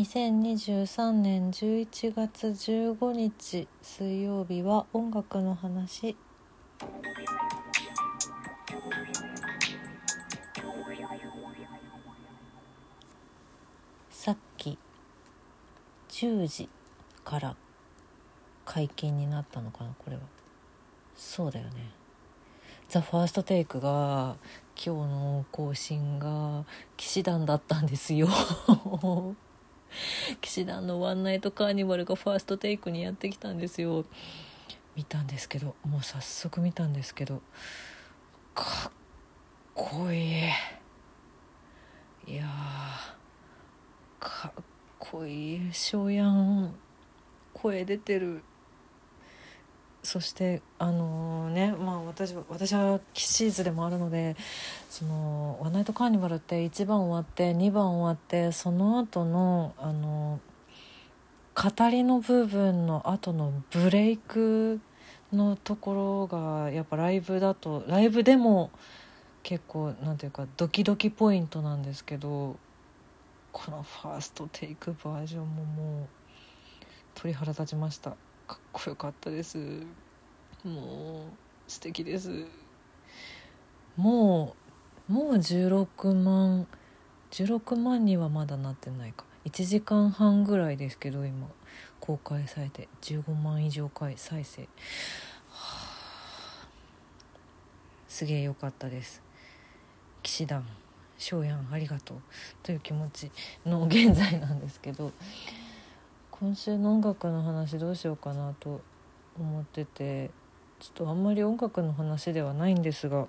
2023年11月15日水曜日は音楽の話さっき10時から解禁になったのかなこれは。そうだよね。ザ・ファーストテイクが今日の更新が騎士団だったんですよ。騎士団のワンナイトカーニバルがファーストテイクにやってきたんですよ。見たんですけどもう早速見たんですけどかっこいい。いやかっこいい翔やん声出てる。そしてあのー、ねまあ私は私はキシーズでもあるのでその「ワンナイトカーニバル」って1番終わって2番終わってその後のあのー、語りの部分の後のブレイクのところがやっぱライブだとライブでも結構なんていうかドキドキポイントなんですけどこのファーストテイクバージョンももう鳥肌立ちました。かっこよかったです。もう素敵です。もうもう16万16万にはまだなってないか。1時間半ぐらいですけど今公開されて。15万以上回再生、はあ、すげえ良かったです。騎士団翔やんありがとう。という気持ちの現在なんですけど。今週の音楽の話どうしようかなと思っててちょっとあんまり音楽の話ではないんですが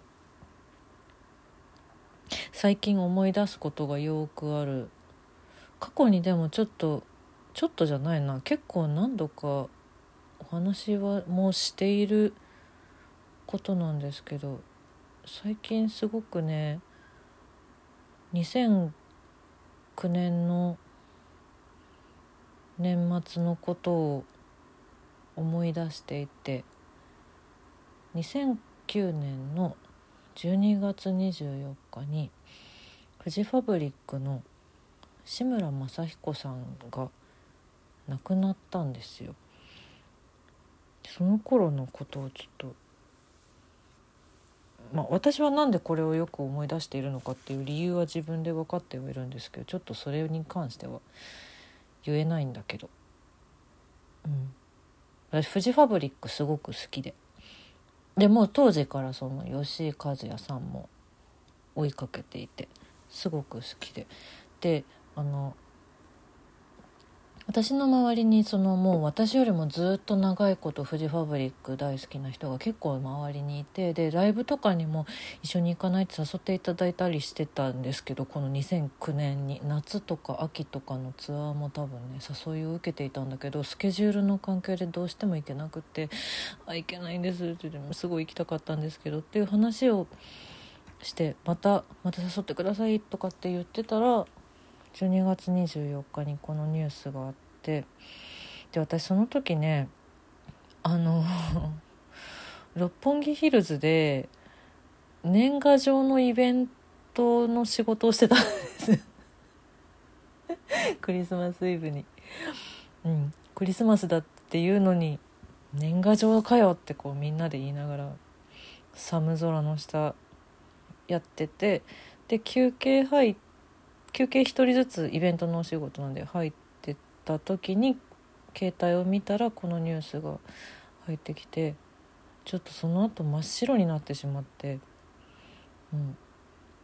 最近思い出すことがよくある。過去にでもちょっとちょっとじゃないな。結構何度かお話はもうしていることなんですけど最近すごくね2009年の年末のことを思い出していて2009年の12月24日にフジファブリックの志村正彦さんが亡くなったんですよ。その頃のことをちょっとまあ私は何でこれをよく思い出しているのかっていう理由は自分で分かってはいるんですけどちょっとそれに関しては言えないんだけど。うん。私フジファブリックすごく好きで。でも当時からその吉井和也さんも追いかけていてすごく好きで。であの私の周りにそのもう私よりもずっと長いことフジファブリック大好きな人が結構周りにいてでライブとかにも一緒に行かないって誘っていただいたりしてたんですけどこの2009年に夏とか秋とかのツアーも多分ね誘いを受けていたんだけどスケジュールの関係でどうしても行けなくって「あ行けないんです」ってでもすごい行きたかったんですけどっていう話をしてまたまた誘ってくださいとかって言ってたら12月24日にこのニュースがあってで私その時ねあの 六本木ヒルズで年賀状のイベントの仕事をしてたんです クリスマスイブに。うん、クリスマスだっていうのに年賀状かよってこうみんなで言いながら寒空の下やっててで休憩入って休憩1人ずつイベントのお仕事なんで入ってた時に携帯を見たらこのニュースが入ってきてちょっとその後真っ白になってしまって、うん、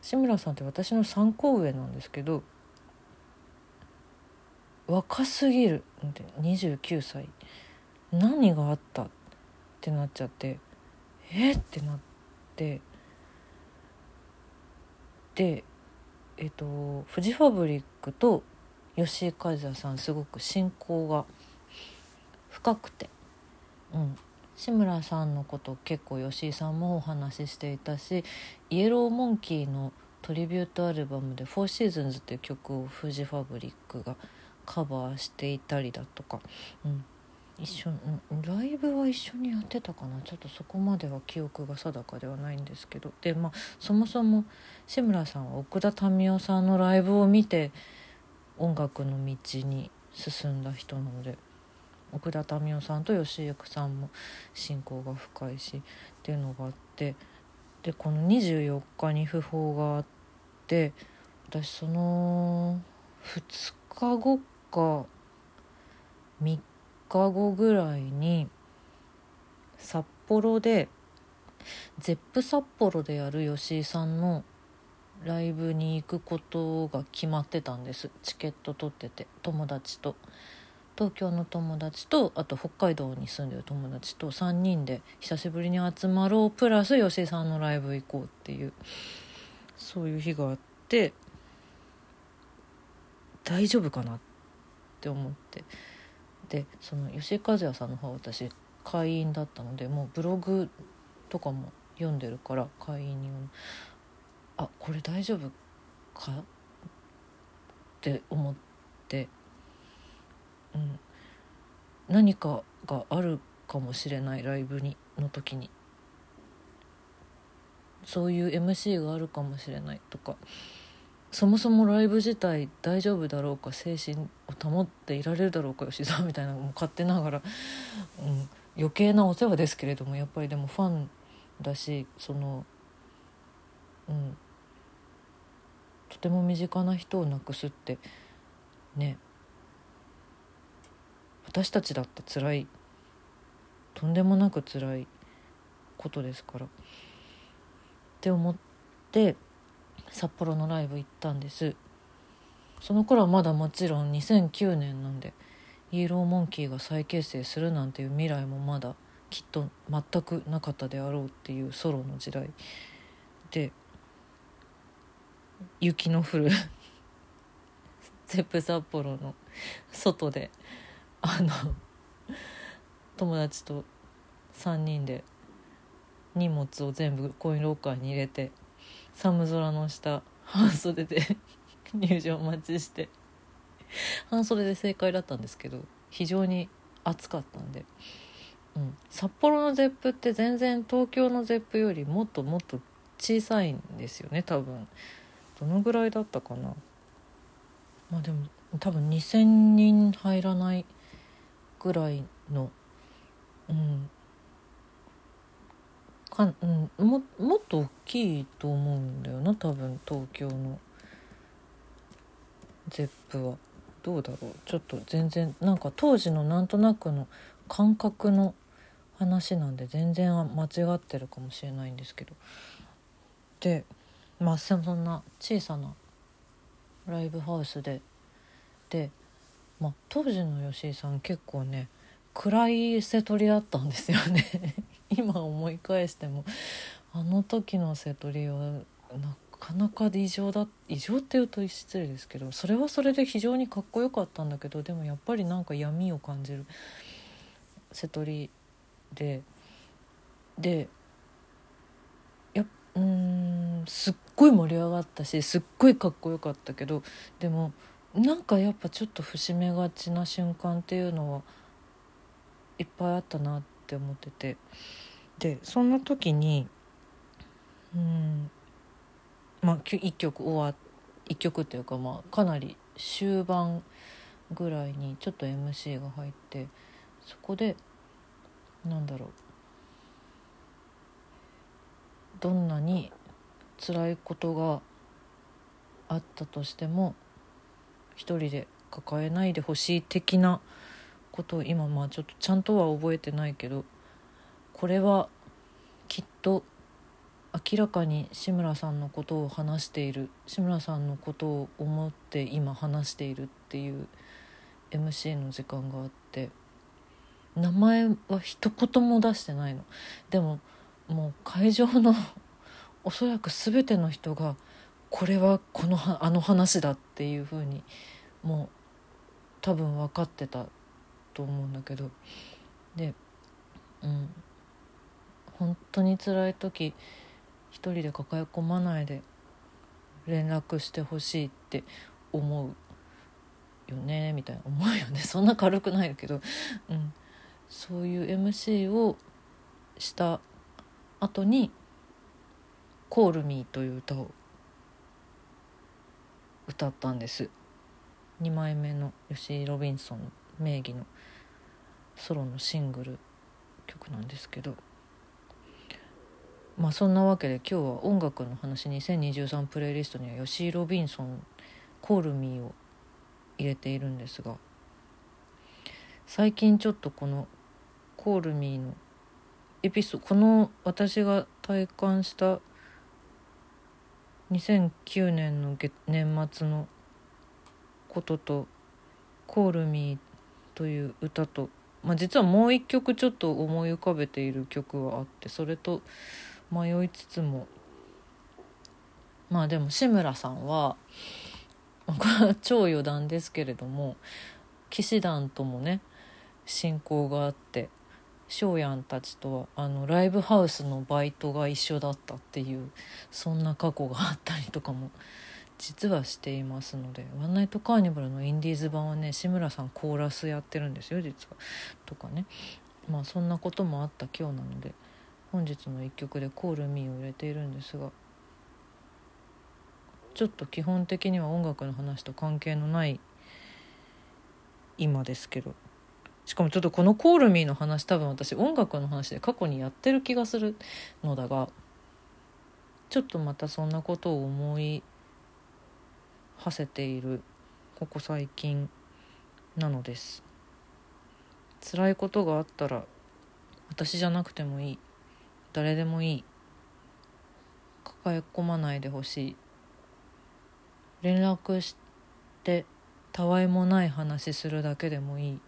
志村さんって私の3個上なんですけど若すぎる。って29歳。何があったってなっちゃってえってなってでえっ、とフジファブリックと吉井和哉さんすごく親交が深くて、うん、志村さんのこと結構吉井さんもお話ししていたしイエローモンキーのトリビュートアルバムで「Four Seasons っていう曲をフジファブリックがカバーしていたりだとか、うん、一緒ライブは一緒にやってたかな。ちょっとそこまでは記憶が定かではないんですけど。でまあそもそも志村さんは奥田民生さんのライブを見て音楽の道に進んだ人なので奥田民生さんと吉幾さんも親交が深いしっていうのがあってでこの24日に訃報があって私その2日後か3日日後ぐらいに札幌でゼップ札幌でやる吉井さんのライブに行くことが決まってたんです。チケット取ってて友達と。東京の友達とあと北海道に住んでる友達と3人で久しぶりに集まろうプラス吉井さんのライブ行こうっていうそういう日があって大丈夫かなって思って。でその吉井和也さんの方は私会員だったのでもうブログとかも読んでるから会員にあこれ大丈夫か？って思って、うん、何かがあるかもしれないライブにの時に。そういう MC があるかもしれないとか。そもそもライブ自体大丈夫だろうか精神を保っていられるだろうか吉沢みたいなのも勝手ながら、うん、余計なお世話ですけれどもやっぱりでもファンだしそのうんとても身近な人を亡くすってね私たちだって辛いとんでもなく辛いことですからって思って札幌のライブ行ったんです。その頃はまだもちろん2009年なんでイエローモンキーが再結成するなんていう未来もまだきっと全くなかったであろうっていうソロの時代で雪の降るゼップ札幌の外であの友達と3人で荷物を全部コインロッカーに入れて寒空の下半袖で 入場待ちして。半袖で正解だったんですけど非常に暑かったんで、うん、札幌のゼップって全然東京のゼップよりもっともっと小さいんですよね多分。どのぐらいだったかな。まあでも多分2,000人入らないぐらいのうん。か、うん、ももっと大きいと思うんだよな多分東京の。ゼップは。どうだろう。ちょっと全然なんか当時のなんとなくの感覚の話なんで全然間違ってるかもしれないんですけど。でまあそんな小さなライブハウスでで、まあ、当時の吉井さん結構ね暗い瀬戸りだったんですよね。今思い返してもあの時の瀬戸りはなかなか異常だ異常っていうと失礼ですけどそれはそれで非常にかっこよかったんだけどでもやっぱりなんか闇を感じる。瀬戸りで。でやうんすっごい盛り上がったしすっごいかっこよかったけどでもなんかやっぱちょっと節目がちな瞬間っていうのはいっぱいあったなってって思ってて。でその時にうんまあ1曲終わ1曲っていうかまあかなり終盤ぐらいにちょっと MC が入ってそこでなんだろう。どんなに辛いことがあったとしても一人で抱えないでほしい的なことを今まあちょっとちゃんとは覚えてないけどこれはきっと明らかに志村さんのことを話している志村さんのことを思って今話しているっていう MC の時間があって名前は一言も出してないの。でももう会場のおそらく全ての人がこれはこのあの話だっていうふうにもう多分分かってた。と思うんだけどでうん本当に辛い時一人で抱え込まないで連絡してほしいって思うよねみたいな。思うよね。そんな軽くないけど、うん、そういう MC をした後に「Call Me」という歌を歌ったんです。2枚目の吉井ロビンソン名義の。ソロのシングル曲なんですけどまあそんなわけで今日は音楽の話2023プレイリストには吉井ロビンソン「コールミーを入れているんですが最近ちょっとこの「コールミーのエピソードこの私が体感した2009年の年末のことと「コールミーという歌と、まあ、実はもう一曲ちょっと思い浮かべている曲はあってそれと迷いつつもまあでも志村さんはこれは超余談ですけれども騎士団ともね親交があって翔やんたちとはあのライブハウスのバイトが一緒だったっていうそんな過去があったりとかも実はしていますので「ワンナイトカーニバル」のインディーズ版はね志村さんコーラスやってるんですよ実は。とかねまあそんなこともあった今日なので本日の一曲で「コールミーを入れているんですがちょっと基本的には音楽の話と関係のない今ですけどしかもちょっとこの「コールミーの話多分私音楽の話で過去にやってる気がするのだがちょっとまたそんなことを思い馳せている。ここ最近なのです。辛いことがあったら私じゃなくてもいい。誰でもいい。抱え込まないでほしい。連絡してたわいもない話するだけでもいい。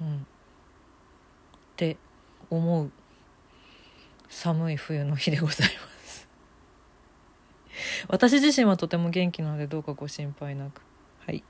うん。って思う。寒い冬の日でございます。私自身はとても元気なのでどうかご心配なく。はい。